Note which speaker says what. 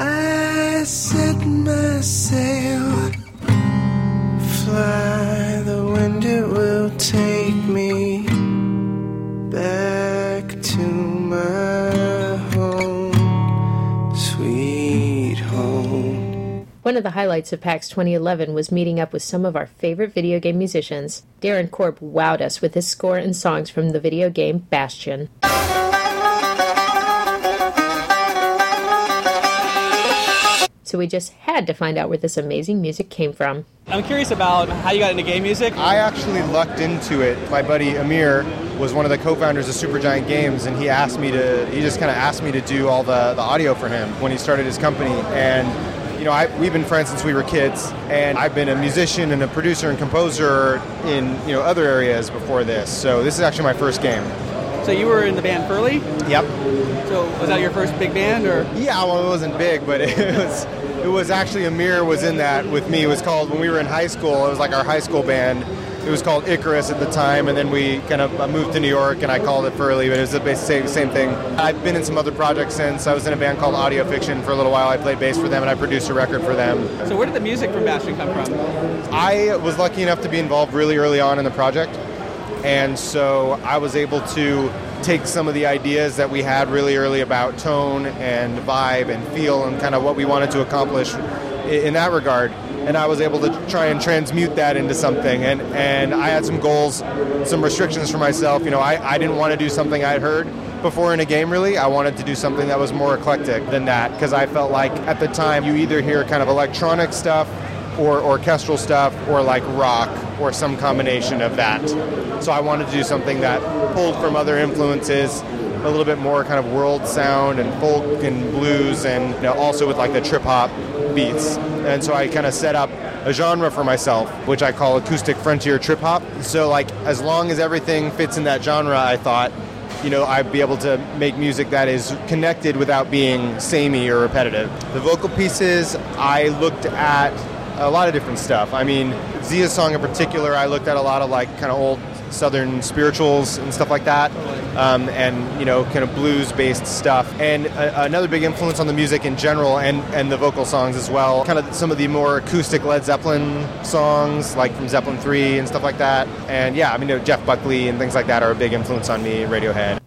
Speaker 1: I set my sail, fly the wind, it will take me back to my home, sweet home.
Speaker 2: One of the highlights of PAX 2011 was meeting up with some of our favorite video game musicians. Darren Korb wowed us with his score and songs from the video game Bastion. So we just had to find out where this amazing music came from.
Speaker 3: I'm curious about how you got into game music.
Speaker 4: I actually lucked into it. My buddy Amir was one of the co-founders of Supergiant Games, and he asked me to. He just kind of asked me to do all the, the audio for him when he started his company. And you know, I, we've been friends since we were kids, and I've been a musician and a producer and composer in you know other areas before this. So this is actually my first game.
Speaker 3: So you were in the band Furley.
Speaker 4: Yep.
Speaker 3: So was that your first big band, or?
Speaker 4: Yeah, well, it wasn't big, but it was. It was actually Amir was in that with me. It was called when we were in high school. It was like our high school band. It was called Icarus at the time, and then we kind of moved to New York, and I called it Furley, but it was the same same thing. I've been in some other projects since. I was in a band called Audio Fiction for a little while. I played bass for them, and I produced a record for them.
Speaker 3: So where did the music from Bastion come from?
Speaker 4: I was lucky enough to be involved really early on in the project, and so I was able to take some of the ideas that we had really early about tone and vibe and feel and kind of what we wanted to accomplish in that regard. And I was able to try and transmute that into something. And and I had some goals some restrictions for myself. You know I, I didn't want to do something I'd heard before in a game really. I wanted to do something that was more eclectic than that because I felt like at the time you either hear kind of electronic stuff or orchestral stuff or like rock or some combination of that. So I wanted to do something that pulled from other influences, a little bit more kind of world sound and folk and blues, and you know, also with like the trip hop beats. And so I kind of set up a genre for myself, which I call acoustic frontier trip hop. So like as long as everything fits in that genre, I thought you know, I'd be able to make music that is connected without being samey or repetitive. The vocal pieces, I looked at a lot of different stuff. I mean, Zia's song in particular, I looked at a lot of like kind of old southern spirituals and stuff like that, um, and you know, kind of blues-based stuff. And a- another big influence on the music in general, and and the vocal songs as well. Kind of some of the more acoustic Led Zeppelin songs, like from Zeppelin three and stuff like that. And yeah, I mean, you know, Jeff Buckley and things like that are a big influence on me. Radiohead.